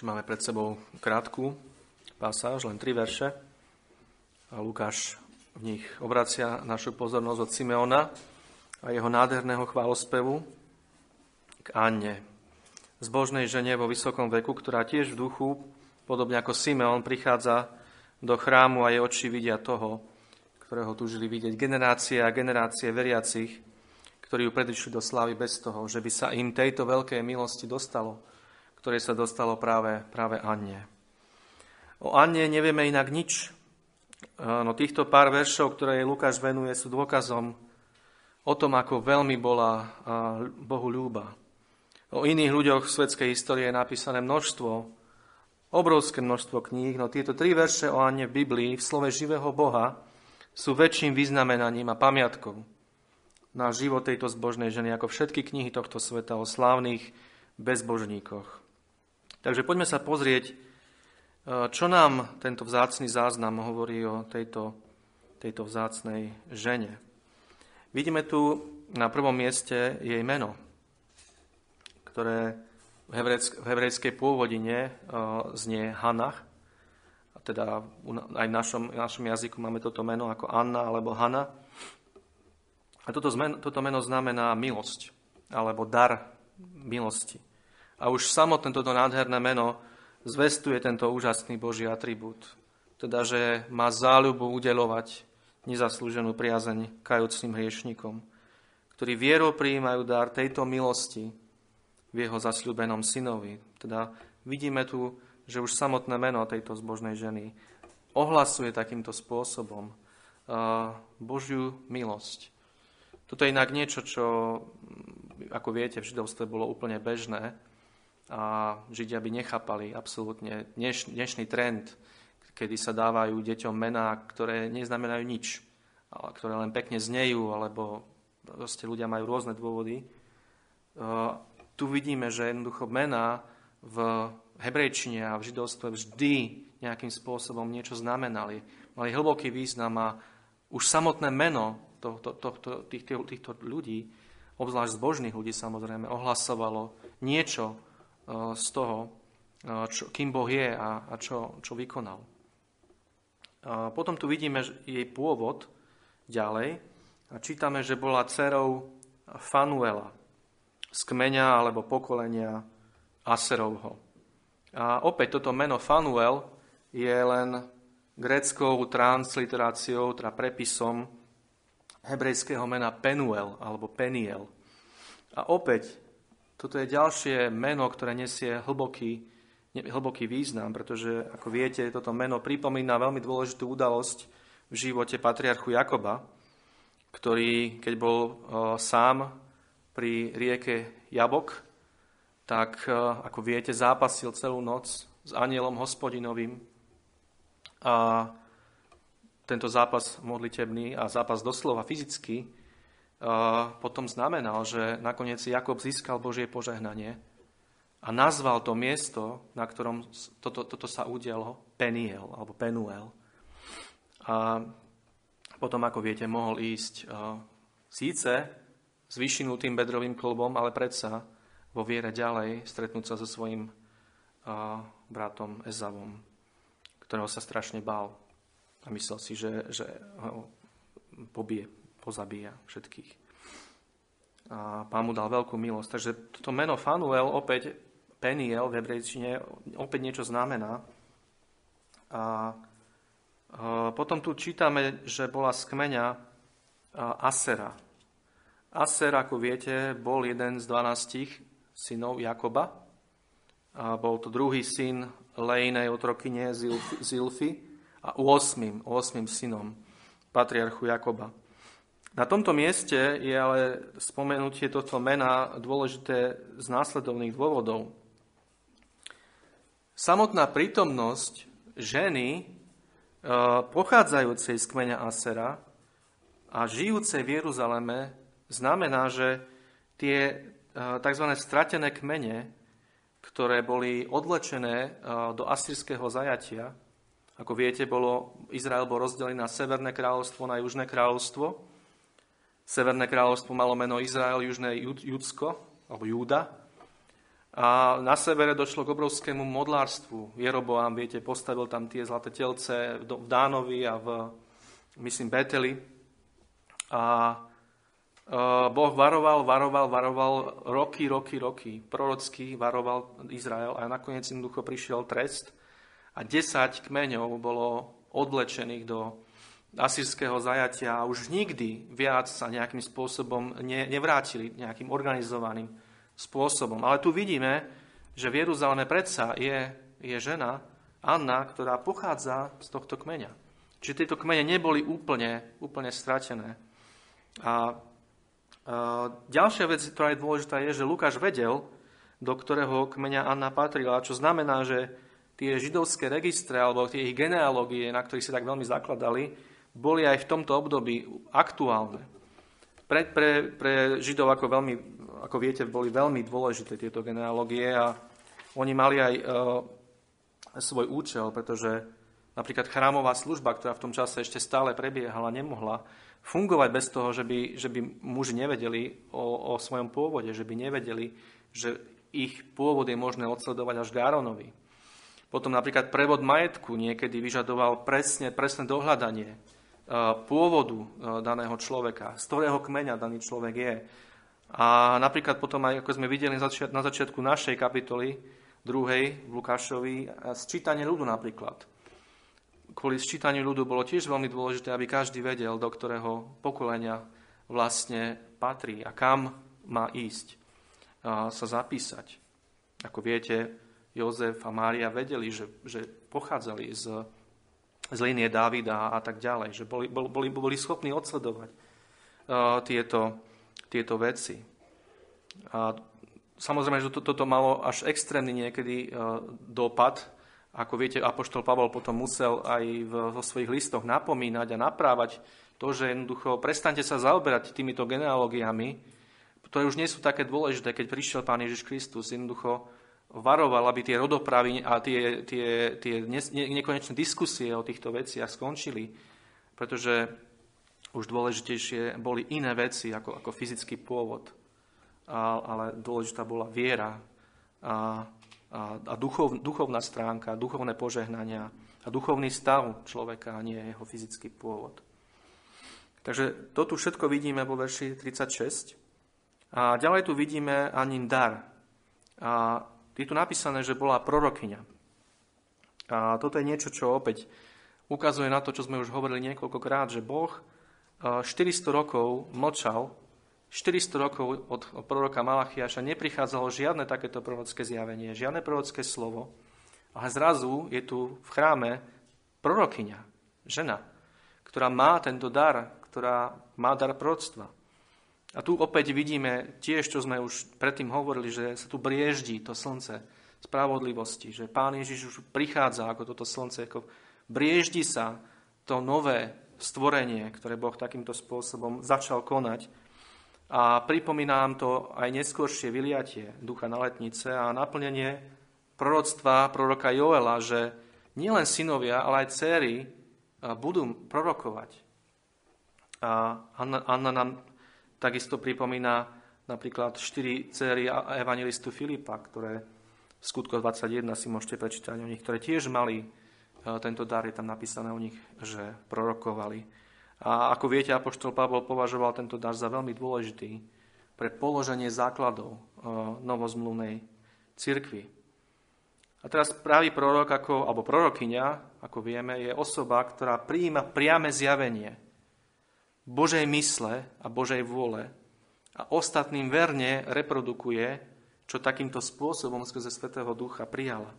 Takže máme pred sebou krátku pasáž, len tri verše. A Lukáš v nich obracia našu pozornosť od Simeona a jeho nádherného chválospevu k Anne, zbožnej žene vo vysokom veku, ktorá tiež v duchu, podobne ako Simeon, prichádza do chrámu a jej oči vidia toho, ktorého túžili vidieť generácie a generácie veriacich, ktorí ju predišli do slávy bez toho, že by sa im tejto veľkej milosti dostalo ktoré sa dostalo práve, práve Anne. O Anne nevieme inak nič. No týchto pár veršov, ktoré Lukáš venuje, sú dôkazom o tom, ako veľmi bola Bohu ľúba. O iných ľuďoch v svetskej histórii je napísané množstvo, obrovské množstvo kníh, no tieto tri verše o Anne v Biblii, v slove živého Boha, sú väčším vyznamenaním a pamiatkou na život tejto zbožnej ženy, ako všetky knihy tohto sveta o slávnych bezbožníkoch. Takže poďme sa pozrieť, e, čo nám tento vzácný záznam hovorí o tejto, tejto vzácnej žene. Vidíme tu na prvom mieste jej meno, ktoré v, v hebrejskej pôvodine e, znie Hanach. Teda aj v našom, v našom jazyku máme toto meno ako Anna alebo Hana. A toto, toto meno znamená milosť alebo dar milosti. A už samotné toto nádherné meno zvestuje tento úžasný Boží atribút. Teda, že má záľubu udelovať nezaslúženú priazeň kajúcim hriešnikom, ktorí vierou prijímajú dar tejto milosti v jeho zasľúbenom synovi. Teda vidíme tu, že už samotné meno tejto zbožnej ženy ohlasuje takýmto spôsobom Božiu milosť. Toto je inak niečo, čo, ako viete, v židovstve bolo úplne bežné a Židia by nechápali absolútne dneš, dnešný trend, kedy sa dávajú deťom mená, ktoré neznamenajú nič, ale ktoré len pekne znejú, alebo proste ľudia majú rôzne dôvody. Tu vidíme, že jednoducho mená v hebrejčine a v židovstve vždy nejakým spôsobom niečo znamenali. Mali hlboký význam a už samotné meno to, to, to, to, týchto, týchto ľudí, obzvlášť zbožných ľudí samozrejme, ohlasovalo niečo, z toho, čo, kým Boh je a, a čo, čo vykonal. A potom tu vidíme jej pôvod ďalej a čítame, že bola dcerou Fanuela z kmeňa alebo pokolenia Aserovho. A opäť toto meno Fanuel je len gréckou transliteráciou, teda prepisom hebrejského mena Penuel alebo Peniel. A opäť toto je ďalšie meno, ktoré nesie hlboký, hlboký význam, pretože, ako viete, toto meno pripomína veľmi dôležitú udalosť v živote patriarchu Jakoba, ktorý, keď bol sám pri rieke Jabok, tak, ako viete, zápasil celú noc s anielom hospodinovým. A tento zápas modlitebný a zápas doslova fyzicky potom znamenal, že nakoniec Jakob získal Božie požehnanie a nazval to miesto, na ktorom toto, toto sa udialo, Peniel alebo Penuel. A potom, ako viete, mohol ísť síce s vyšinutým bedrovým klbom, ale predsa vo viere ďalej stretnúť sa so svojím bratom Ezavom, ktorého sa strašne bál a myslel si, že, že ho pobije pozabíja všetkých. A pán mu dal veľkú milosť. Takže toto meno Fanuel, opäť Peniel v hebrejčine, opäť niečo znamená. A potom tu čítame, že bola z kmeňa Asera. Aser, ako viete, bol jeden z dvanástich synov Jakoba. A bol to druhý syn Lejnej otrokyne Zilfy a 8. 8. synom patriarchu Jakoba. Na tomto mieste je ale spomenutie tohto mena dôležité z následovných dôvodov. Samotná prítomnosť ženy e, pochádzajúcej z kmeňa Asera a žijúcej v Jeruzaleme znamená, že tie e, tzv. stratené kmene, ktoré boli odlečené e, do asýrského zajatia, ako viete, bolo, Izrael bol rozdelený na Severné kráľovstvo, na Južné kráľovstvo, Severné kráľovstvo malo meno Izrael, južné Judsko, alebo Júda. A na severe došlo k obrovskému modlárstvu. Jeroboám, viete, postavil tam tie zlaté telce v Dánovi a v, myslím, Beteli. A e, Boh varoval, varoval, varoval roky, roky, roky. Prorocky varoval Izrael a nakoniec jednoducho prišiel trest a 10 kmeňov bolo odlečených do asýrského zajatia a už nikdy viac sa nejakým spôsobom ne, nevrátili nejakým organizovaným spôsobom. Ale tu vidíme, že v Jeruzaleme predsa je, je žena, Anna, ktorá pochádza z tohto kmeňa. Čiže tieto kmene neboli úplne, úplne stratené. A, ďalšia vec, ktorá je dôležitá, je, že Lukáš vedel, do ktorého kmeňa Anna patrila, čo znamená, že tie židovské registre alebo tie ich genealógie, na ktorých sa tak veľmi zakladali, boli aj v tomto období aktuálne. Pre, pre, pre Židov, ako, veľmi, ako viete, boli veľmi dôležité tieto genealógie a oni mali aj e, svoj účel, pretože napríklad chrámová služba, ktorá v tom čase ešte stále prebiehala, nemohla fungovať bez toho, že by, že by muži nevedeli o, o svojom pôvode, že by nevedeli, že ich pôvod je možné odsledovať až k Áronovi. Potom napríklad prevod majetku niekedy vyžadoval presne, presné dohľadanie pôvodu daného človeka, z ktorého kmeňa daný človek je. A napríklad potom aj, ako sme videli na začiatku našej kapitoly, druhej v Lukášovi, sčítanie ľudu napríklad. Kvôli sčítaniu ľudu bolo tiež veľmi dôležité, aby každý vedel, do ktorého pokolenia vlastne patrí a kam má ísť sa zapísať. Ako viete, Jozef a Mária vedeli, že, že pochádzali z z línie Dávida a tak ďalej, že boli, boli, boli schopní odsledovať uh, tieto, tieto veci. A samozrejme, že to, toto malo až extrémny niekedy uh, dopad. Ako viete, Apoštol Pavol potom musel aj v, vo svojich listoch napomínať a naprávať to, že jednoducho prestante sa zaoberať týmito genealógiami, ktoré už nie sú také dôležité, keď prišiel Pán Ježiš Kristus. Jednoducho varoval, aby tie rodopravy a tie, tie, tie nekonečné diskusie o týchto veciach skončili, pretože už dôležitejšie boli iné veci ako, ako fyzický pôvod, ale dôležitá bola viera a, a, a duchov, duchovná stránka, duchovné požehnania a duchovný stav človeka, a nie jeho fyzický pôvod. Takže to tu všetko vidíme vo verši 36. A ďalej tu vidíme ani dar. A je tu napísané, že bola prorokyňa. A toto je niečo, čo opäť ukazuje na to, čo sme už hovorili niekoľkokrát, že Boh 400 rokov mlčal, 400 rokov od proroka Malachiaša neprichádzalo žiadne takéto prorocké zjavenie, žiadne prorocké slovo, ale zrazu je tu v chráme prorokyňa, žena, ktorá má tento dar, ktorá má dar proroctva. A tu opäť vidíme tiež, čo sme už predtým hovorili, že sa tu brieždí to slnce spravodlivosti, že Pán Ježiš už prichádza ako toto slnce, ako brieždi sa to nové stvorenie, ktoré Boh takýmto spôsobom začal konať. A pripomína to aj neskôršie vyliatie ducha na letnice a naplnenie proroctva proroka Joela, že nielen synovia, ale aj céry budú prorokovať. A Anna, Anna nám Takisto pripomína napríklad štyri céry evangelistu Filipa, ktoré v skutko 21 si môžete prečítať o nich, ktoré tiež mali e, tento dar, je tam napísané o nich, že prorokovali. A ako viete, Apoštol Pavol považoval tento dar za veľmi dôležitý pre položenie základov e, novozmluvnej cirkvi. A teraz pravý prorok, ako, alebo prorokyňa, ako vieme, je osoba, ktorá prijíma priame zjavenie Božej mysle a Božej vôle a ostatným verne reprodukuje, čo takýmto spôsobom skrze Svetého Ducha prijala.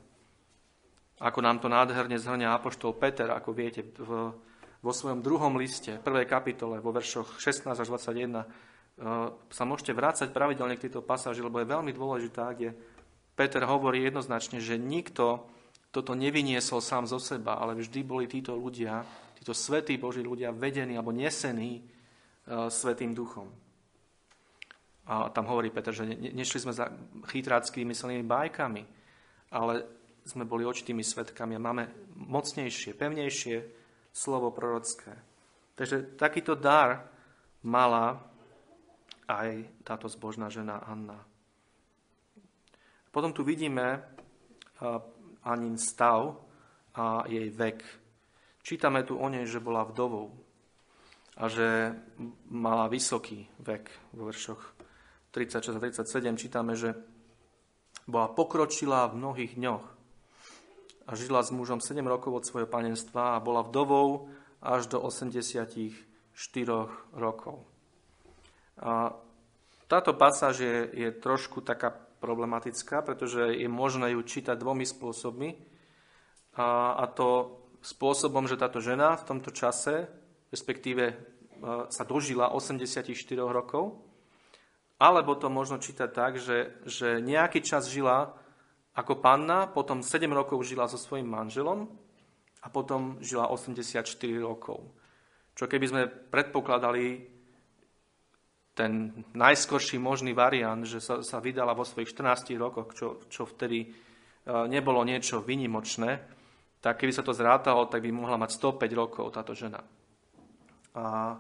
Ako nám to nádherne zhrňa Apoštol Peter, ako viete, v, vo svojom druhom liste, prvej kapitole, vo veršoch 16 až 21, e, sa môžete vrácať pravidelne k tejto pasáži, lebo je veľmi dôležitá, kde Peter hovorí jednoznačne, že nikto toto nevyniesol sám zo seba, ale vždy boli títo ľudia títo svetí Boží ľudia vedení alebo nesení uh, Svetým duchom. A tam hovorí Peter, že ne, nešli sme za chytráckými myslenými bajkami, ale sme boli očitými svetkami a máme mocnejšie, pevnejšie slovo prorocké. Takže takýto dar mala aj táto zbožná žena Anna. Potom tu vidíme Anin stav a jej vek. Čítame tu o nej, že bola vdovou a že mala vysoký vek. Vo veršoch 36 a 37 čítame, že bola pokročila v mnohých dňoch a žila s mužom 7 rokov od svojho panenstva a bola vdovou až do 84 rokov. A táto pasáž je, je trošku taká problematická, pretože je možné ju čítať dvomi spôsobmi. A, a to spôsobom, že táto žena v tomto čase, respektíve sa dožila 84 rokov, alebo to možno čítať tak, že, že nejaký čas žila ako panna, potom 7 rokov žila so svojím manželom a potom žila 84 rokov. Čo keby sme predpokladali ten najskorší možný variant, že sa, sa vydala vo svojich 14 rokoch, čo, čo vtedy e, nebolo niečo vynimočné, tak keby sa to zrátalo, tak by mohla mať 105 rokov táto žena. A,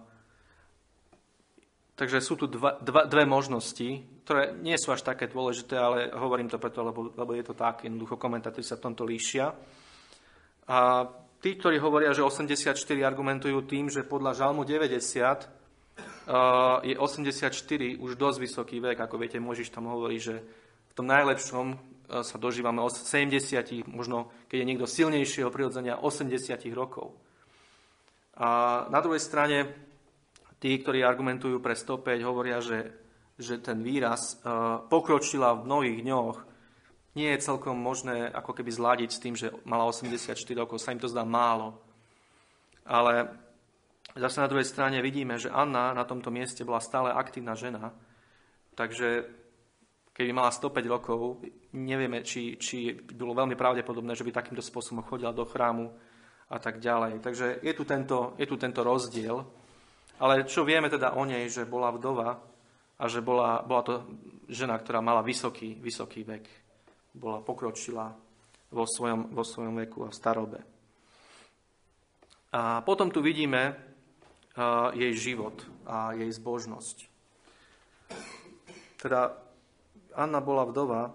takže sú tu dva, dva, dve možnosti, ktoré nie sú až také dôležité, ale hovorím to preto, lebo, lebo je to tak, jednoducho komentátori sa v tomto líšia. A tí, ktorí hovoria, že 84 argumentujú tým, že podľa Žalmu 90 je 84 už dosť vysoký vek. Ako viete, Možiš tam hovorí, že v tom najlepšom sa dožívame od 70, možno keď je niekto silnejšieho prirodzenia, 80 rokov. A na druhej strane, tí, ktorí argumentujú pre 105, hovoria, že, že ten výraz pokročila v mnohých dňoch nie je celkom možné ako keby zladiť s tým, že mala 84 rokov. Sa im to zdá málo. Ale Zase na druhej strane vidíme, že Anna na tomto mieste bola stále aktívna žena, takže keby mala 105 rokov, nevieme, či, či bolo veľmi pravdepodobné, že by takýmto spôsobom chodila do chrámu a tak ďalej. Takže je tu tento, je tu tento rozdiel. Ale čo vieme teda o nej, že bola vdova a že bola, bola to žena, ktorá mala vysoký, vysoký vek. Bola pokročila vo svojom, vo svojom veku a v starobe. A potom tu vidíme, jej život a jej zbožnosť. Teda Anna bola vdova,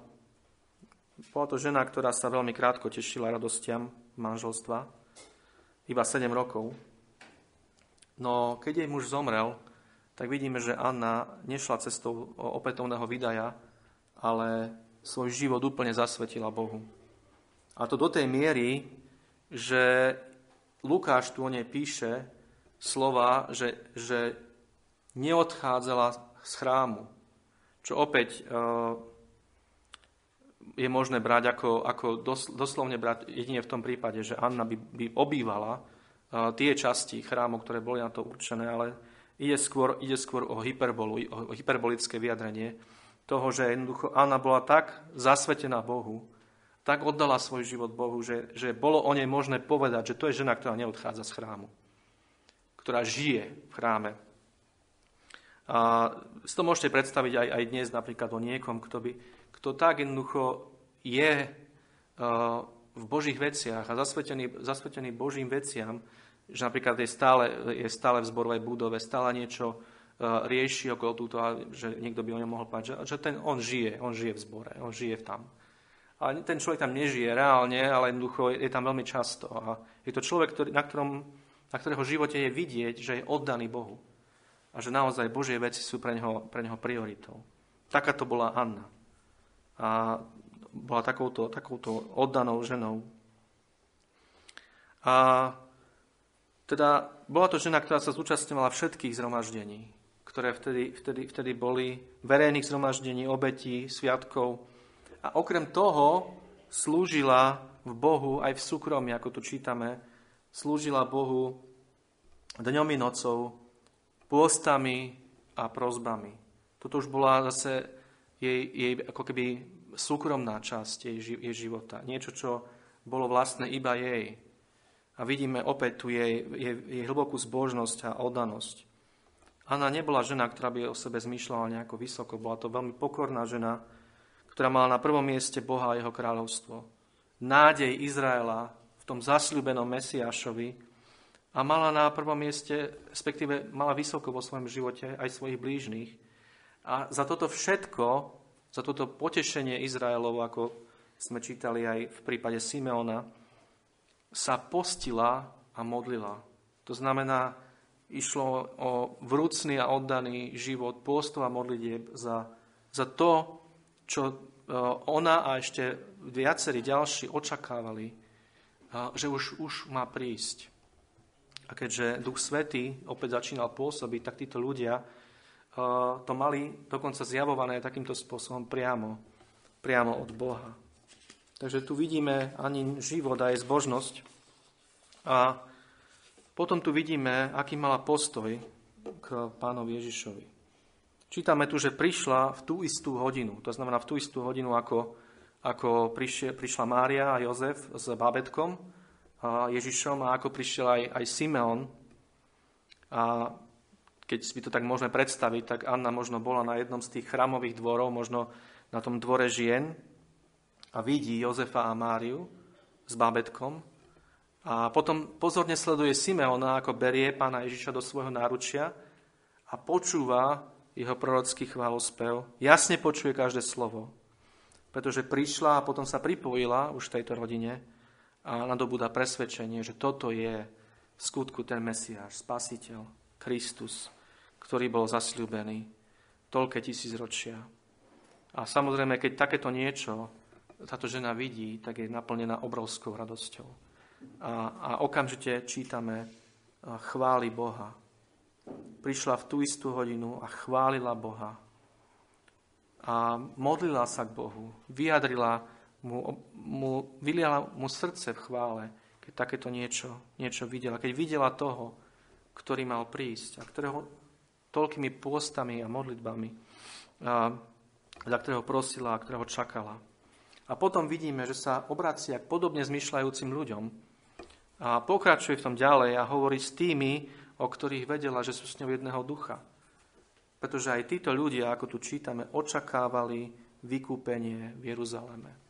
bola to žena, ktorá sa veľmi krátko tešila radostiam manželstva, iba 7 rokov. No keď jej muž zomrel, tak vidíme, že Anna nešla cestou opätovného vydaja, ale svoj život úplne zasvetila Bohu. A to do tej miery, že Lukáš tu o nej píše, slova, že, že neodchádzala z chrámu. Čo opäť uh, je možné brať ako, ako dos, doslovne brať jedine v tom prípade, že Anna by, by obývala uh, tie časti chrámu, ktoré boli na to určené, ale ide skôr, ide skôr o, hyperbolu, o hyperbolické vyjadrenie toho, že jednoducho Anna bola tak zasvetená Bohu, tak oddala svoj život Bohu, že, že bolo o nej možné povedať, že to je žena, ktorá neodchádza z chrámu ktorá žije v chráme. A si to môžete predstaviť aj, aj dnes napríklad o niekom, kto, by, kto tak jednoducho je uh, v Božích veciach a zasvetený, zasvetený Božím veciam, že napríklad je stále, je stále v zborovej budove, stále niečo uh, rieši okolo túto, že niekto by o ňom mohol povedať, že, že ten, on žije, on žije v zbore, on žije tam. Ale ten človek tam nežije reálne, ale jednoducho je, je tam veľmi často. A je to človek, ktorý, na ktorom na ktorého živote je vidieť, že je oddaný Bohu. A že naozaj Božie veci sú pre neho, pre neho prioritou. Taká to bola Anna. A bola takouto, takouto oddanou ženou. A teda bola to žena, ktorá sa zúčastňovala všetkých zhromaždení, ktoré vtedy, vtedy, vtedy boli, verejných zhromaždení, obetí, sviatkov. A okrem toho slúžila v Bohu aj v súkromí, ako tu čítame, slúžila Bohu dňom i nocou, pôstami a prozbami. Toto už bola zase jej, jej ako keby súkromná časť jej, jej života. Niečo, čo bolo vlastné iba jej. A vidíme opäť tu jej, jej, jej hlbokú zbožnosť a oddanosť. Anna nebola žena, ktorá by o sebe zmýšľala nejako vysoko. Bola to veľmi pokorná žena, ktorá mala na prvom mieste Boha a jeho kráľovstvo. Nádej Izraela tom zasľúbenom Mesiášovi a mala na prvom mieste, respektíve mala vysoko vo svojom živote aj svojich blížnych. A za toto všetko za toto potešenie Izraelov, ako sme čítali aj v prípade Simeona, sa postila a modlila. To znamená, išlo o vrúcný a oddaný život pôstov a modlitieb za, za to, čo e, ona a ešte viacerí ďalší očakávali, že už, už má prísť. A keďže Duch Svetý opäť začínal pôsobiť, tak títo ľudia to mali dokonca zjavované takýmto spôsobom priamo, priamo od Boha. Takže tu vidíme ani život, aj zbožnosť. A potom tu vidíme, aký mala postoj k pánovi Ježišovi. Čítame tu, že prišla v tú istú hodinu, to znamená v tú istú hodinu, ako, ako prišla Mária a Jozef s bábetkom a Ježišom a ako prišiel aj, aj Simeon. A keď si to tak môžeme predstaviť, tak Anna možno bola na jednom z tých chrámových dvorov, možno na tom dvore žien a vidí Jozefa a Máriu s bábetkom a potom pozorne sleduje Simeona, ako berie pána Ježiša do svojho náručia a počúva jeho prorocký chválospev. Jasne počuje každé slovo, pretože prišla a potom sa pripojila už tejto rodine a nadobúda presvedčenie, že toto je v skutku ten Mesiáš, Spasiteľ, Kristus, ktorý bol zasľúbený toľké tisíc ročia. A samozrejme, keď takéto niečo táto žena vidí, tak je naplnená obrovskou radosťou. A, a okamžite čítame chváli Boha. Prišla v tú istú hodinu a chválila Boha. A modlila sa k Bohu. Vyjadrila mu, mu, vyliala mu srdce v chvále, keď takéto niečo, niečo videla. Keď videla toho, ktorý mal prísť a ktorého toľkými pôstami a modlitbami, a, za ktorého prosila a ktorého čakala. A potom vidíme, že sa obracia k podobne zmyšľajúcim ľuďom a pokračuje v tom ďalej a hovorí s tými, o ktorých vedela, že sú s ňou jedného ducha. Pretože aj títo ľudia, ako tu čítame, očakávali vykúpenie v Jeruzaleme.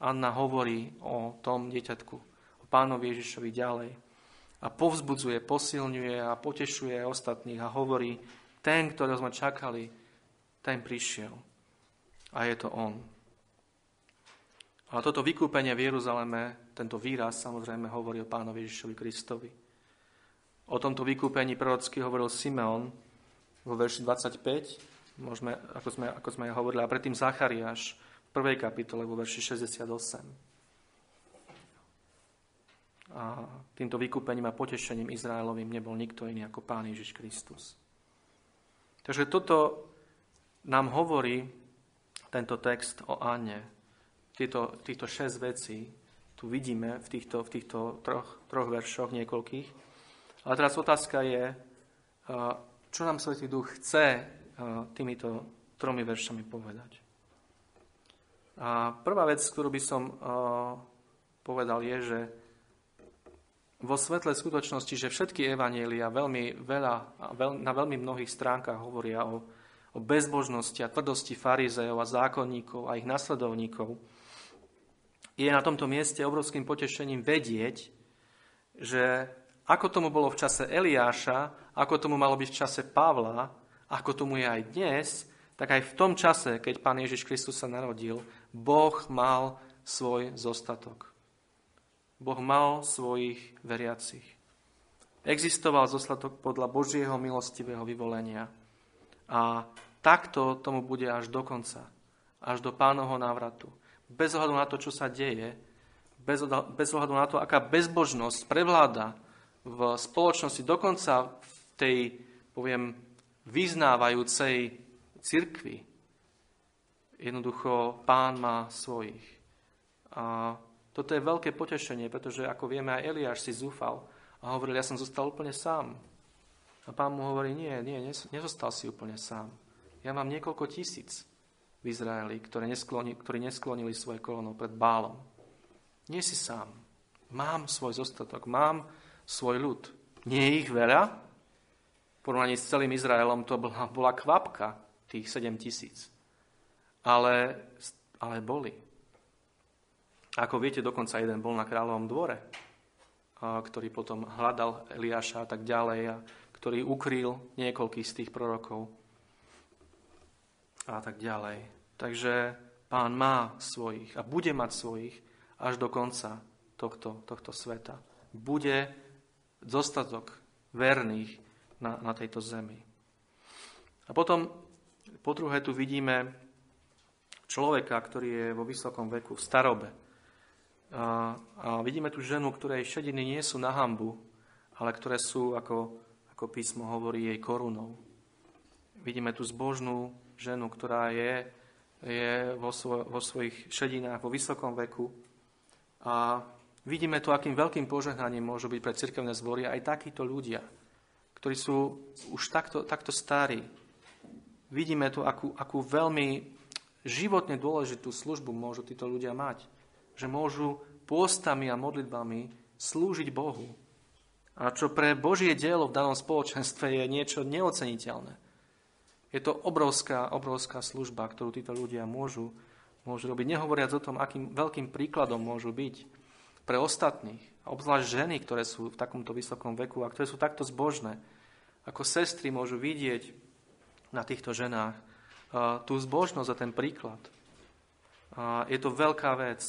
Anna hovorí o tom dieťatku, o pánovi Ježišovi ďalej a povzbudzuje, posilňuje a potešuje ostatných a hovorí, ten, ktorého sme čakali, ten prišiel. A je to on. A toto vykúpenie v Jeruzaleme, tento výraz samozrejme hovorí o pánovi Ježišovi Kristovi. O tomto vykúpení prorocky hovoril Simeon vo verši 25, môžeme, ako, sme, ako sme hovorili, a predtým Zachariáš v prvej kapitole vo verši 68 a týmto vykúpením a potešením Izraelovým nebol nikto iný ako Pán Ježiš Kristus. Takže toto nám hovorí tento text o Anne. Tieto, týchto šesť vecí tu vidíme v týchto, v týchto troch, troch veršoch niekoľkých. Ale teraz otázka je, čo nám Svetý Duch chce týmito tromi veršami povedať. A prvá vec, ktorú by som povedal, je, že vo svetle skutočnosti, že všetky evanielia veľmi veľa, na veľmi mnohých stránkach hovoria o, o bezbožnosti a tvrdosti farizejov a zákonníkov a ich nasledovníkov, je na tomto mieste obrovským potešením vedieť, že ako tomu bolo v čase Eliáša, ako tomu malo byť v čase Pavla, ako tomu je aj dnes, tak aj v tom čase, keď Pán Ježiš Kristus sa narodil, Boh mal svoj zostatok. Boh mal svojich veriacich. Existoval zoslatok podľa Božieho milostivého vyvolenia. A takto tomu bude až do konca, až do pánovho návratu. Bez ohľadu na to, čo sa deje, bez ohľadu na to, aká bezbožnosť prevláda v spoločnosti, dokonca v tej, poviem, vyznávajúcej cirkvi. Jednoducho, pán má svojich. A toto je veľké potešenie, pretože ako vieme, aj Eliáš si zúfal a hovoril, ja som zostal úplne sám. A pán mu hovorí, nie, nie, nezostal si úplne sám. Ja mám niekoľko tisíc v Izraeli, ktoré neskloni, ktorí nesklonili svoje kolono pred bálom. Nie si sám. Mám svoj zostatok, mám svoj ľud. Nie je ich veľa? V porovnaní s celým Izraelom to bola, bola kvapka, tých 7 tisíc. Ale, ale boli. Ako viete, dokonca jeden bol na kráľovom dvore, ktorý potom hľadal Eliáša a tak ďalej, a ktorý ukryl niekoľkých z tých prorokov a tak ďalej. Takže pán má svojich a bude mať svojich až do konca tohto, tohto sveta. Bude dostatok verných na, na tejto zemi. A potom, po druhé, tu vidíme človeka, ktorý je vo vysokom veku, v starobe. A, a vidíme tu ženu, ktorej šediny nie sú na hambu, ale ktoré sú, ako, ako písmo hovorí, jej korunou. Vidíme tu zbožnú ženu, ktorá je, je vo, svo, vo svojich šedinách, vo vysokom veku. A vidíme tu, akým veľkým požehnaním môžu byť pre cirkevné zbory aj takíto ľudia, ktorí sú už takto, takto starí. Vidíme tu, akú, akú veľmi životne dôležitú službu môžu títo ľudia mať. Že môžu pôstami a modlitbami slúžiť Bohu. A čo pre Božie dielo v danom spoločenstve je niečo neoceniteľné. Je to obrovská, obrovská služba, ktorú títo ľudia môžu, môžu robiť. Nehovoriac o tom, akým veľkým príkladom môžu byť pre ostatných. A obzvlášť ženy, ktoré sú v takomto vysokom veku a ktoré sú takto zbožné. Ako sestry môžu vidieť na týchto ženách tú zbožnosť a ten príklad. A je to veľká vec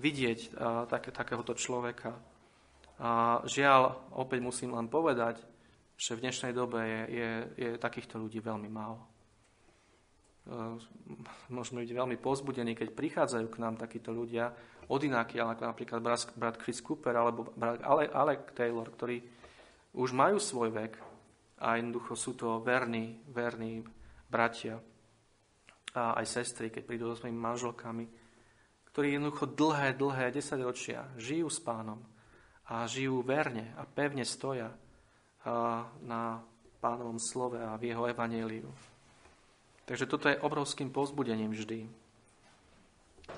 vidieť také, takéhoto človeka. A žiaľ, opäť musím len povedať, že v dnešnej dobe je, je, je takýchto ľudí veľmi málo. E, môžeme byť veľmi pozbudení, keď prichádzajú k nám takíto ľudia odináky, ako napríklad brat, brat Chris Cooper alebo brat Alec Taylor, ktorí už majú svoj vek a jednoducho sú to verní, verní bratia a aj sestry, keď prídu so svojimi manželkami, ktorí jednoducho dlhé, dlhé desaťročia žijú s pánom a žijú verne a pevne stoja na pánovom slove a v jeho evaníliu. Takže toto je obrovským pozbudením vždy.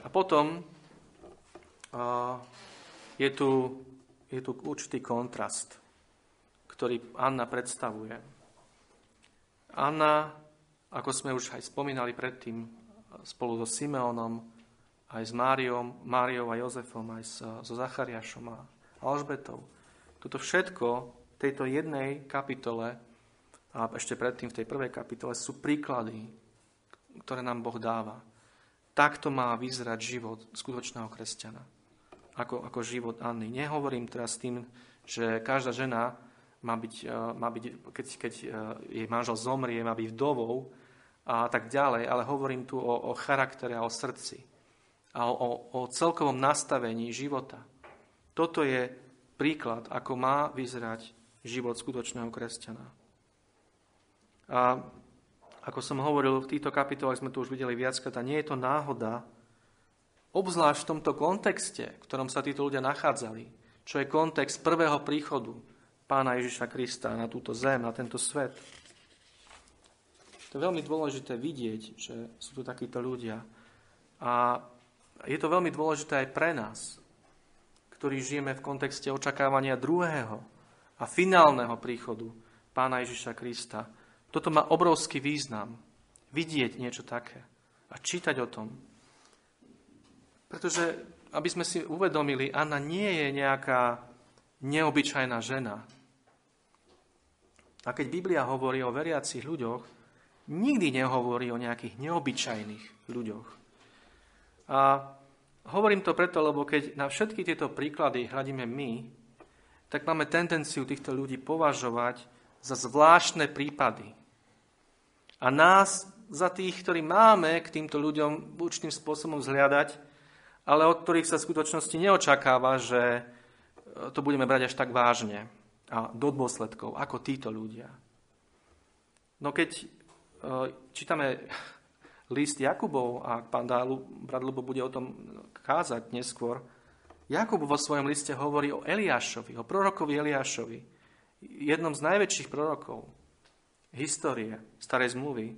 A potom je tu, je tu určitý kontrast, ktorý Anna predstavuje. Anna, ako sme už aj spomínali predtým, spolu so Simeonom, aj s Máriou, Máriou a Jozefom, aj so Zachariášom a Alžbetou. Toto všetko v tejto jednej kapitole a ešte predtým v tej prvej kapitole sú príklady, ktoré nám Boh dáva. Takto má vyzerať život skutočného kresťana. Ako, ako život Anny. Nehovorím teraz tým, že každá žena má byť, e, má byť keď, keď e, jej manžel zomrie, má byť vdovou a tak ďalej, ale hovorím tu o, o charaktere a o srdci a o, o celkovom nastavení života. Toto je príklad, ako má vyzerať život skutočného kresťana. A ako som hovoril, v týchto kapitolách sme tu už videli viackrát, a nie je to náhoda, obzvlášť v tomto kontexte, v ktorom sa títo ľudia nachádzali, čo je kontext prvého príchodu pána Ježiša Krista na túto zem, na tento svet. To je veľmi dôležité vidieť, že sú tu takíto ľudia. A je to veľmi dôležité aj pre nás, ktorí žijeme v kontexte očakávania druhého a finálneho príchodu Pána Ježiša Krista. Toto má obrovský význam. Vidieť niečo také a čítať o tom. Pretože, aby sme si uvedomili, Anna nie je nejaká neobyčajná žena. A keď Biblia hovorí o veriacich ľuďoch, nikdy nehovorí o nejakých neobyčajných ľuďoch. A Hovorím to preto, lebo keď na všetky tieto príklady hľadíme my, tak máme tendenciu týchto ľudí považovať za zvláštne prípady. A nás za tých, ktorí máme k týmto ľuďom určitým spôsobom zhliadať, ale od ktorých sa v skutočnosti neočakáva, že to budeme brať až tak vážne a do dôsledkov, ako títo ľudia. No keď čítame list Jakubov, a pán brat Lubo bude o tom kázať neskôr, Jakub vo svojom liste hovorí o Eliášovi, o prorokovi Eliášovi, jednom z najväčších prorokov histórie starej zmluvy,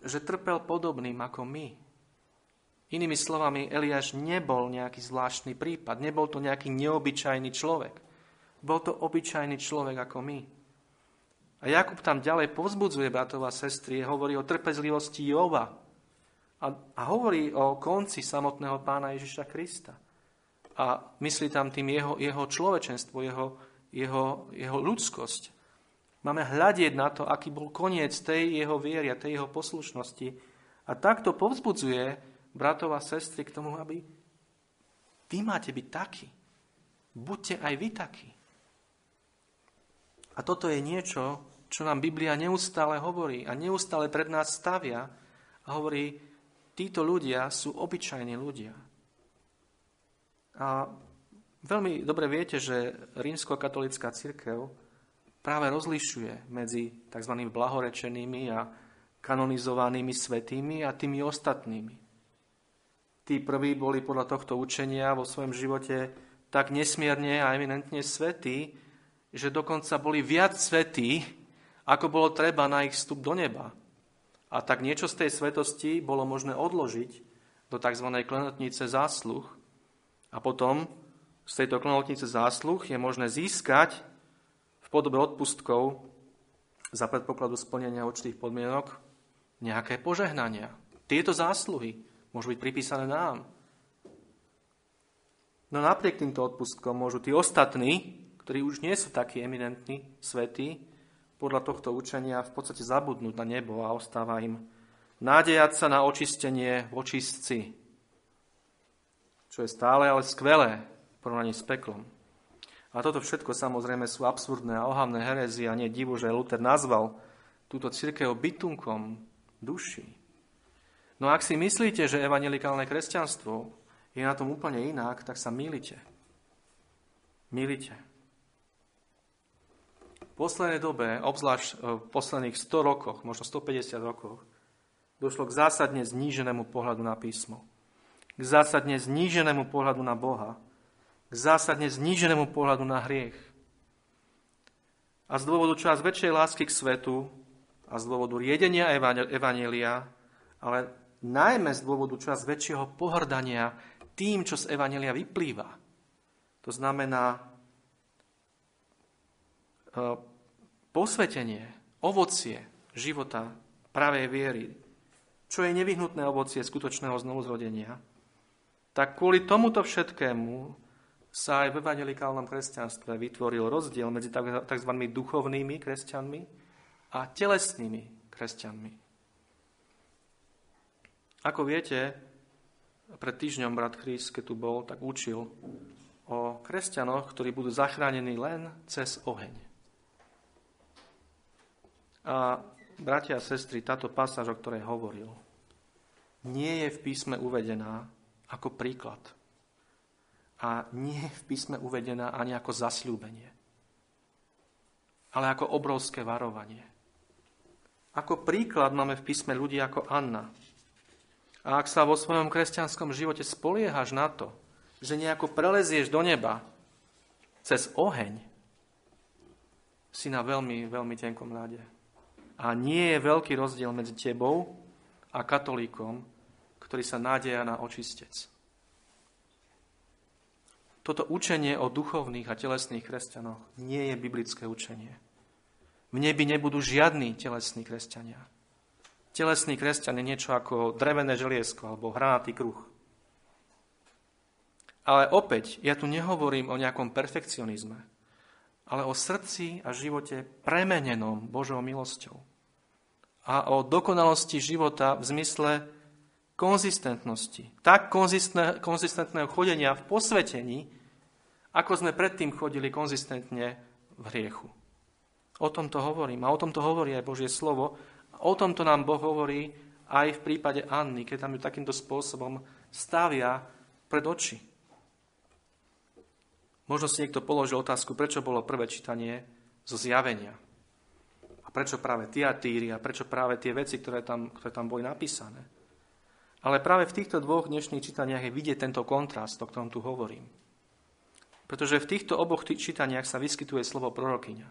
že trpel podobným ako my. Inými slovami, Eliáš nebol nejaký zvláštny prípad, nebol to nejaký neobyčajný človek. Bol to obyčajný človek ako my. A Jakub tam ďalej povzbudzuje bratov a sestry, hovorí o trpezlivosti Jova, a, a hovorí o konci samotného pána Ježiša Krista. A myslí tam tým jeho, jeho človečenstvo, jeho, jeho, jeho ľudskosť. Máme hľadieť na to, aký bol koniec tej jeho viery a tej jeho poslušnosti A takto povzbudzuje bratov a sestry k tomu, aby vy máte byť takí. Buďte aj vy takí. A toto je niečo, čo nám Biblia neustále hovorí a neustále pred nás stavia a hovorí, títo ľudia sú obyčajní ľudia. A veľmi dobre viete, že rímsko-katolická církev práve rozlišuje medzi tzv. blahorečenými a kanonizovanými svetými a tými ostatnými. Tí prví boli podľa tohto učenia vo svojom živote tak nesmierne a eminentne svetí, že dokonca boli viac svetí, ako bolo treba na ich vstup do neba. A tak niečo z tej svetosti bolo možné odložiť do tzv. klenotnice zásluh a potom z tejto klenotnice zásluh je možné získať v podobe odpustkov za predpokladu splnenia určitých podmienok nejaké požehnania. Tieto zásluhy môžu byť pripísané nám. No napriek týmto odpustkom môžu tí ostatní, ktorí už nie sú takí eminentní, svetí, podľa tohto učenia v podstate zabudnúť na nebo a ostáva im nádejať sa na očistenie v očistci, čo je stále ale skvelé v porovnaní s peklom. A toto všetko samozrejme sú absurdné a ohavné herezie a nie divu, že Luther nazval túto církev bytunkom duši. No ak si myslíte, že evangelikálne kresťanstvo je na tom úplne inak, tak sa milíte. Milíte. Poslednej dobe, obzvlášť e, v posledných 100 rokoch, možno 150 rokoch, došlo k zásadne zníženému pohľadu na písmo. K zásadne zníženému pohľadu na Boha. K zásadne zníženému pohľadu na hriech. A z dôvodu čas väčšej lásky k svetu a z dôvodu riedenia Evanelia, ale najmä z dôvodu čas väčšieho pohrdania tým, čo z Evanelia vyplýva. To znamená posvetenie, ovocie života pravej viery, čo je nevyhnutné ovocie skutočného znovuzrodenia, tak kvôli tomuto všetkému sa aj v evangelikálnom kresťanstve vytvoril rozdiel medzi tzv. duchovnými kresťanmi a telesnými kresťanmi. Ako viete, pred týždňom brat Chris, keď tu bol, tak učil o kresťanoch, ktorí budú zachránení len cez oheň. A bratia a sestry, táto pasáž, o ktorej hovoril, nie je v písme uvedená ako príklad. A nie je v písme uvedená ani ako zasľúbenie, ale ako obrovské varovanie. Ako príklad máme v písme ľudí ako Anna. A ak sa vo svojom kresťanskom živote spoliehaš na to, že nejako prelezieš do neba cez oheň, si na veľmi, veľmi tenkom ľade. A nie je veľký rozdiel medzi tebou a katolíkom, ktorý sa nádeja na očistec. Toto učenie o duchovných a telesných kresťanoch nie je biblické učenie. V nebi nebudú žiadni telesní kresťania. Telesný kresťan je niečo ako drevené želiesko alebo hranatý kruh. Ale opäť, ja tu nehovorím o nejakom perfekcionizme ale o srdci a živote premenenom Božou milosťou. A o dokonalosti života v zmysle konzistentnosti. Tak konzistentného chodenia v posvetení, ako sme predtým chodili konzistentne v hriechu. O tomto hovorím. A o tomto hovorí aj Božie slovo. A o tomto nám Boh hovorí aj v prípade Anny, keď tam ju takýmto spôsobom stavia pred oči. Možno si niekto položil otázku, prečo bolo prvé čítanie zo zjavenia. A prečo práve Tiatíry a prečo práve tie veci, ktoré tam, ktoré tam boli napísané. Ale práve v týchto dvoch dnešných čítaniach je vidieť tento kontrast, o ktorom tu hovorím. Pretože v týchto oboch čítaniach sa vyskytuje slovo prorokyňa.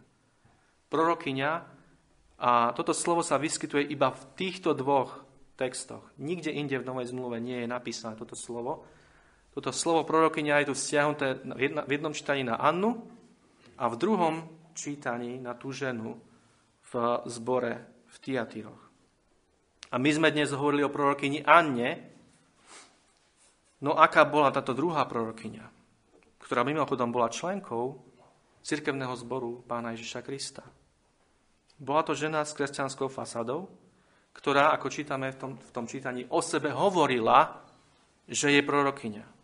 Prorokyňa a toto slovo sa vyskytuje iba v týchto dvoch textoch. Nikde inde v Novej zmluve nie je napísané toto slovo. Toto slovo prorokyňa je tu stiahnuté v jednom čítaní na Annu a v druhom čítaní na tú ženu v zbore v Tiatyroch. A my sme dnes hovorili o prorokyni Anne, no aká bola táto druhá prorokyňa, ktorá mimochodom bola členkou cirkevného zboru pána Ježiša Krista. Bola to žena s kresťanskou fasadou, ktorá, ako čítame v tom, v tom čítaní, o sebe hovorila, že je prorokyňa.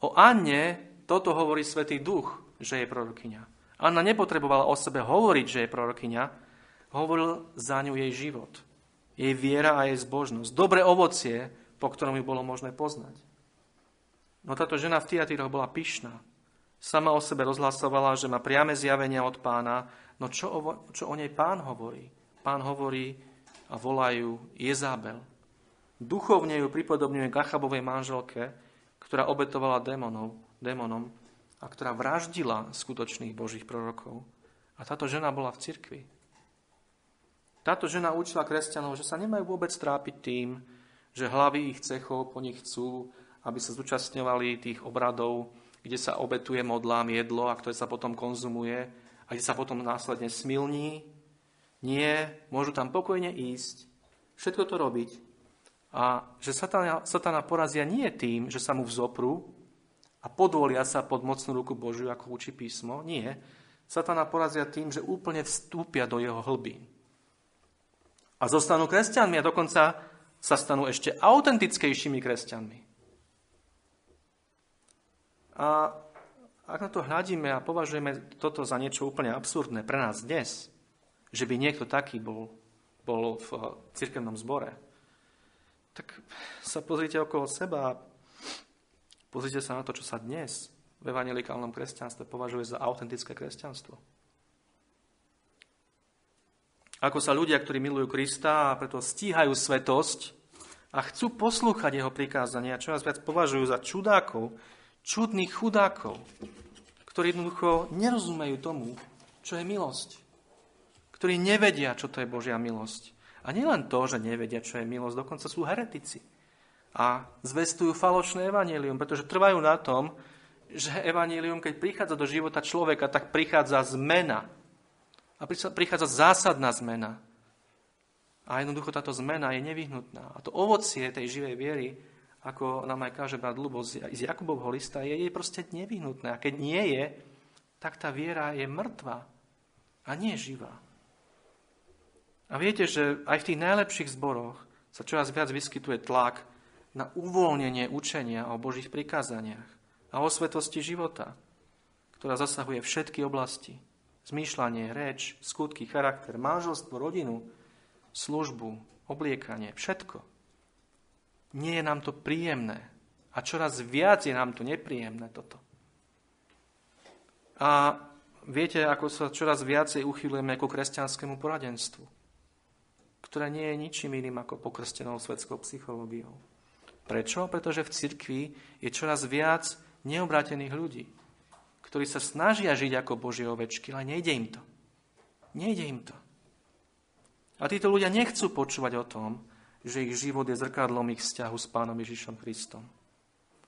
O Anne toto hovorí Svetý Duch, že je prorokyňa. Anna nepotrebovala o sebe hovoriť, že je prorokyňa, hovoril za ňu jej život, jej viera a jej zbožnosť, dobré ovocie, po ktorom ju bolo možné poznať. No táto žena v Tiatyroch bola pyšná. Sama o sebe rozhlasovala, že má priame zjavenia od pána, no čo o, čo o nej pán hovorí? Pán hovorí a volajú Jezábel. Duchovne ju pripodobňuje k Achabovej manželke, ktorá obetovala démonov, démonom a ktorá vraždila skutočných božích prorokov. A táto žena bola v cirkvi. Táto žena učila kresťanov, že sa nemajú vôbec trápiť tým, že hlavy ich cechov po nich chcú, aby sa zúčastňovali tých obradov, kde sa obetuje modlám jedlo a ktoré sa potom konzumuje a kde sa potom následne smilní. Nie, môžu tam pokojne ísť, všetko to robiť. A že satana, satana porazia nie tým, že sa mu vzopru a podvolia sa pod mocnú ruku Božiu, ako učí písmo. Nie. Satana porazia tým, že úplne vstúpia do jeho hlbín a zostanú kresťanmi a dokonca sa stanú ešte autentickejšími kresťanmi. A ak na to hľadíme a považujeme toto za niečo úplne absurdné pre nás dnes, že by niekto taký bol, bol v cirkevnom zbore, tak sa pozrite okolo seba a pozrite sa na to, čo sa dnes v evangelikálnom kresťanstve považuje za autentické kresťanstvo. Ako sa ľudia, ktorí milujú Krista a preto stíhajú svetosť a chcú poslúchať jeho prikázania, čoraz viac považujú za čudákov, čudných chudákov, ktorí jednoducho nerozumejú tomu, čo je milosť. Ktorí nevedia, čo to je Božia milosť. A nielen to, že nevedia, čo je milosť, dokonca sú heretici. A zvestujú falošné evanílium, pretože trvajú na tom, že evanílium, keď prichádza do života človeka, tak prichádza zmena a prichádza zásadná zmena. A jednoducho táto zmena je nevyhnutná. A to ovocie tej živej viery, ako nám aj káže brat Lubo z Jakubovho lista, je jej proste nevyhnutné. A keď nie je, tak tá viera je mŕtva a nie živá. A viete, že aj v tých najlepších zboroch sa čoraz viac vyskytuje tlak na uvoľnenie učenia o Božích prikázaniach a o svetosti života, ktorá zasahuje všetky oblasti zmýšľanie, reč, skutky, charakter, manželstvo, rodinu, službu, obliekanie, všetko. Nie je nám to príjemné. A čoraz viac je nám to nepríjemné toto. A viete, ako sa čoraz viacej uchylujeme ku kresťanskému poradenstvu, ktoré nie je ničím iným ako pokrstenou svetskou psychológiou. Prečo? Pretože v cirkvi je čoraz viac neobrátených ľudí, ktorí sa snažia žiť ako Božie ovečky, ale nejde im to. Nejde im to. A títo ľudia nechcú počúvať o tom, že ich život je zrkadlom ich vzťahu s Pánom Ježišom Kristom.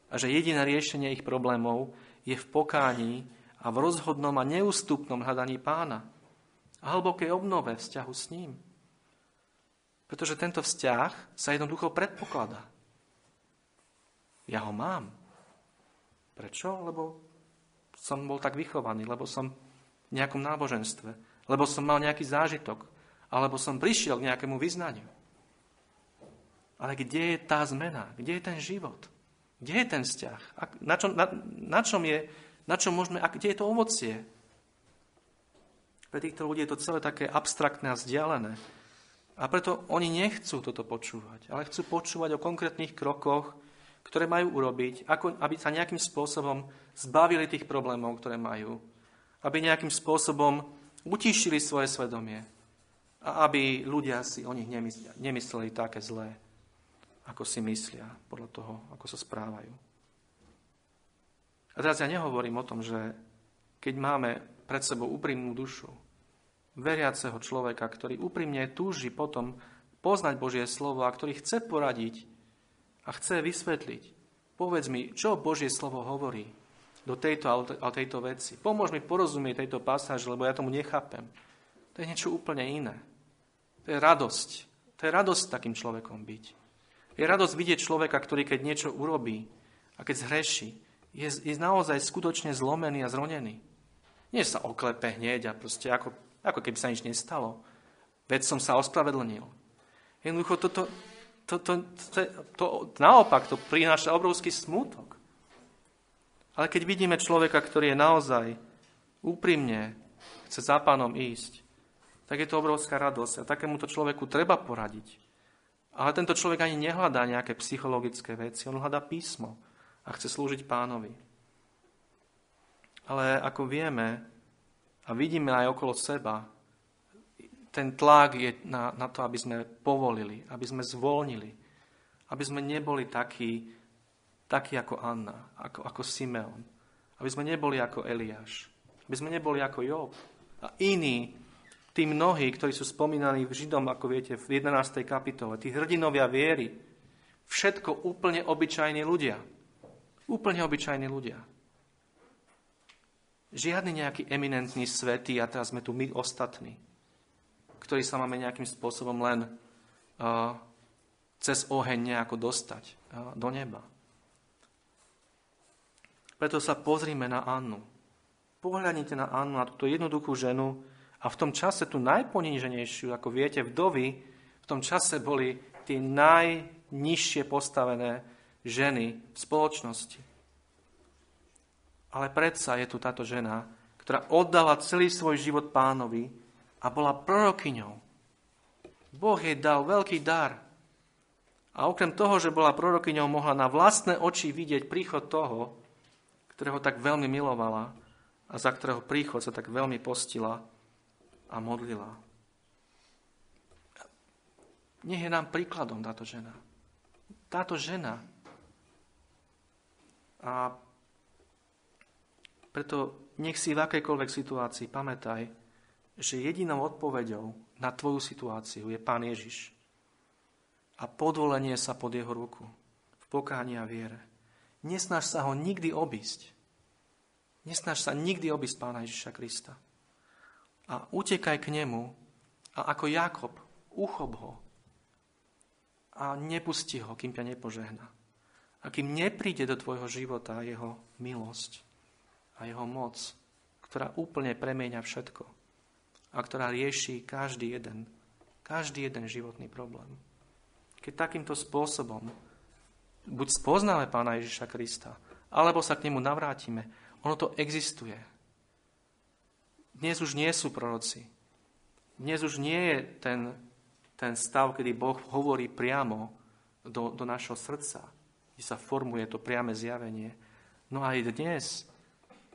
A že jediné riešenie ich problémov je v pokání a v rozhodnom a neústupnom hľadaní Pána. A hlbokej obnove vzťahu s ním. Pretože tento vzťah sa jednoducho predpokladá. Ja ho mám. Prečo? Lebo som bol tak vychovaný, lebo som v nejakom náboženstve, lebo som mal nejaký zážitok, alebo som prišiel k nejakému vyznaniu. Ale kde je tá zmena? Kde je ten život? Kde je ten vzťah? Na čom, na, na čom je, na čom môžeme, a kde je to ovocie? Pre týchto ľudí je to celé také abstraktné a vzdialené. A preto oni nechcú toto počúvať, ale chcú počúvať o konkrétnych krokoch, ktoré majú urobiť, ako, aby sa nejakým spôsobom zbavili tých problémov, ktoré majú. Aby nejakým spôsobom utišili svoje svedomie. A aby ľudia si o nich nemysleli také zlé, ako si myslia, podľa toho, ako sa správajú. A teraz ja nehovorím o tom, že keď máme pred sebou úprimnú dušu, veriaceho človeka, ktorý úprimne túži potom poznať Božie slovo a ktorý chce poradiť a chce vysvetliť. Povedz mi, čo Božie slovo hovorí do tejto a tejto veci. Pomôž mi porozumieť tejto pasáž, lebo ja tomu nechápem. To je niečo úplne iné. To je radosť. To je radosť takým človekom byť. Je radosť vidieť človeka, ktorý keď niečo urobí a keď zhreší, je, je naozaj skutočne zlomený a zronený. Nie sa oklepe hneď a proste ako, ako keby sa nič nestalo. Veď som sa ospravedlnil. Jednoducho toto, to, to, to, to, naopak, to prináša obrovský smútok. Ale keď vidíme človeka, ktorý je naozaj úprimne chce za pánom ísť, tak je to obrovská radosť. A takémuto človeku treba poradiť. Ale tento človek ani nehľadá nejaké psychologické veci, on hľadá písmo a chce slúžiť pánovi. Ale ako vieme a vidíme aj okolo seba, ten tlak je na, na to, aby sme povolili, aby sme zvolnili, aby sme neboli takí, takí ako Anna, ako, ako Simeon, aby sme neboli ako Eliáš, aby sme neboli ako Job a iní, tí mnohí, ktorí sú spomínaní v Židom, ako viete, v 11. kapitole, tí hrdinovia viery, všetko úplne obyčajní ľudia. Úplne obyčajní ľudia. Žiadny nejaký eminentný svetý a teraz sme tu my ostatní ktorý sa máme nejakým spôsobom len uh, cez oheň nejako dostať uh, do neba. Preto sa pozrime na Annu. Pohľadnite na Annu, na túto jednoduchú ženu a v tom čase tú najponíženejšiu, ako viete, vdovy v tom čase boli tie najnižšie postavené ženy v spoločnosti. Ale predsa je tu táto žena, ktorá oddala celý svoj život pánovi a bola prorokyňou. Boh jej dal veľký dar. A okrem toho, že bola prorokyňou, mohla na vlastné oči vidieť príchod toho, ktorého tak veľmi milovala a za ktorého príchod sa tak veľmi postila a modlila. Nech je nám príkladom táto žena. Táto žena. A preto nech si v akejkoľvek situácii pamätaj, že jedinou odpoveďou na tvoju situáciu je Pán Ježiš. A podvolenie sa pod jeho ruku v pokáni a viere. Nesnaž sa ho nikdy obísť. Nesnaž sa nikdy obísť Pána Ježiša Krista. A utekaj k nemu a ako Jakob uchop ho a nepusti ho, kým ťa nepožehná. A kým nepríde do tvojho života jeho milosť a jeho moc, ktorá úplne premieňa všetko a ktorá rieši každý jeden, každý jeden životný problém. Keď takýmto spôsobom buď spoznáme Pána Ježiša Krista, alebo sa k nemu navrátime, ono to existuje. Dnes už nie sú proroci. Dnes už nie je ten, ten stav, kedy Boh hovorí priamo do, do našho srdca, kde sa formuje to priame zjavenie. No aj dnes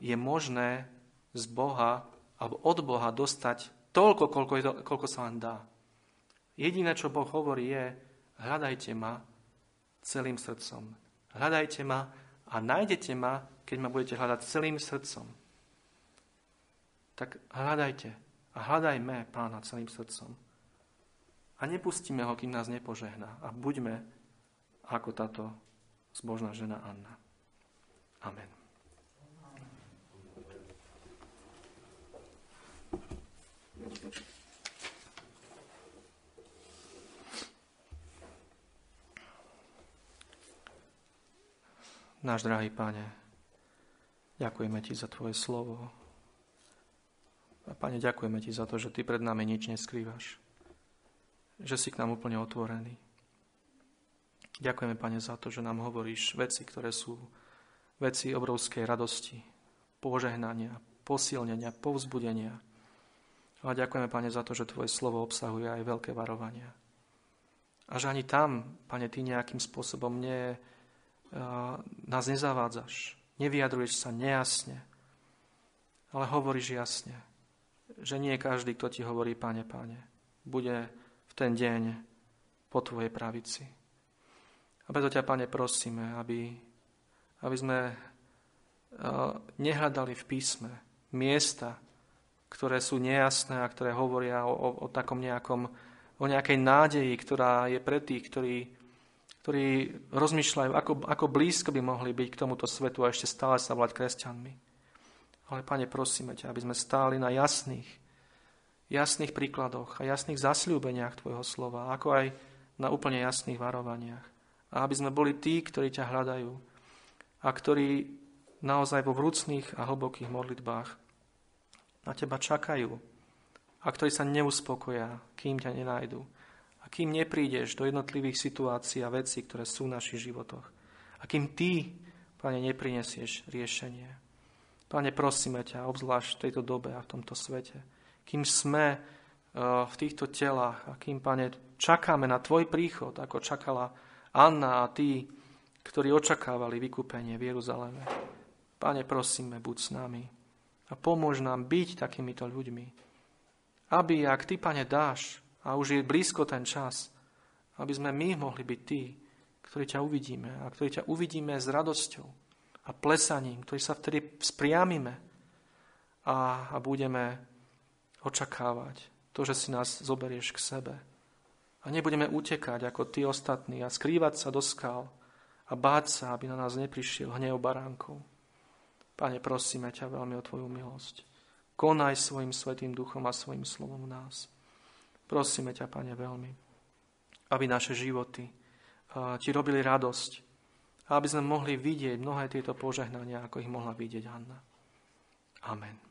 je možné z Boha alebo od Boha dostať toľko, koľko, je to, koľko sa len dá. Jediné, čo Boh hovorí, je hľadajte ma celým srdcom. Hľadajte ma a nájdete ma, keď ma budete hľadať celým srdcom. Tak hľadajte a hľadajme pána celým srdcom. A nepustíme ho, kým nás nepožehná. A buďme ako táto zbožná žena Anna. Amen. Náš drahý Pane, ďakujeme Ti za Tvoje slovo. A Pane, ďakujeme Ti za to, že Ty pred nami nič neskrývaš. Že si k nám úplne otvorený. Ďakujeme, Pane, za to, že nám hovoríš veci, ktoré sú veci obrovskej radosti, požehnania, posilnenia, povzbudenia, a ďakujeme, Pane, za to, že Tvoje slovo obsahuje aj veľké varovania. A že ani tam, Pane, Ty nejakým spôsobom nie, uh, nás nezavádzaš. Nevyjadruješ sa nejasne, ale hovoríš jasne, že nie každý, kto Ti hovorí, Pane, Pane, bude v ten deň po Tvojej pravici. A preto ťa, Pane, prosíme, aby, aby sme uh, nehľadali v písme miesta, ktoré sú nejasné a ktoré hovoria o, o, o takom nejakom, o nejakej nádeji, ktorá je pre tých, ktorí, ktorí rozmýšľajú, ako, ako blízko by mohli byť k tomuto svetu a ešte stále sa volať kresťanmi. Ale, Pane, prosíme ťa, aby sme stáli na jasných, jasných príkladoch a jasných zasľúbeniach Tvojho slova, ako aj na úplne jasných varovaniach. A aby sme boli tí, ktorí ťa hľadajú a ktorí naozaj vo vrúcných a hlbokých modlitbách na teba čakajú a ktorí sa neuspokoja, kým ťa nenájdu A kým neprídeš do jednotlivých situácií a vecí, ktoré sú v našich životoch. A kým Ty, Pane, neprinesieš riešenie. Pane, prosíme ťa, obzvlášť v tejto dobe a v tomto svete. Kým sme uh, v týchto telách a kým, Pane, čakáme na Tvoj príchod, ako čakala Anna a tí, ktorí očakávali vykúpenie v Jeruzaleme. Pane, prosíme, buď s nami a pomôž nám byť takýmito ľuďmi. Aby, ak Ty, Pane, dáš, a už je blízko ten čas, aby sme my mohli byť tí, ktorí ťa uvidíme a ktorí ťa uvidíme s radosťou a plesaním, ktorí sa vtedy spriamime a, a budeme očakávať to, že si nás zoberieš k sebe. A nebudeme utekať ako tí ostatní a skrývať sa do skal a báť sa, aby na nás neprišiel hnev baránkov. Pane, prosíme ťa veľmi o Tvoju milosť. Konaj svojim svetým duchom a svojim slovom v nás. Prosíme ťa, Pane, veľmi, aby naše životy ti robili radosť a aby sme mohli vidieť mnohé tieto požehnania, ako ich mohla vidieť Anna. Amen.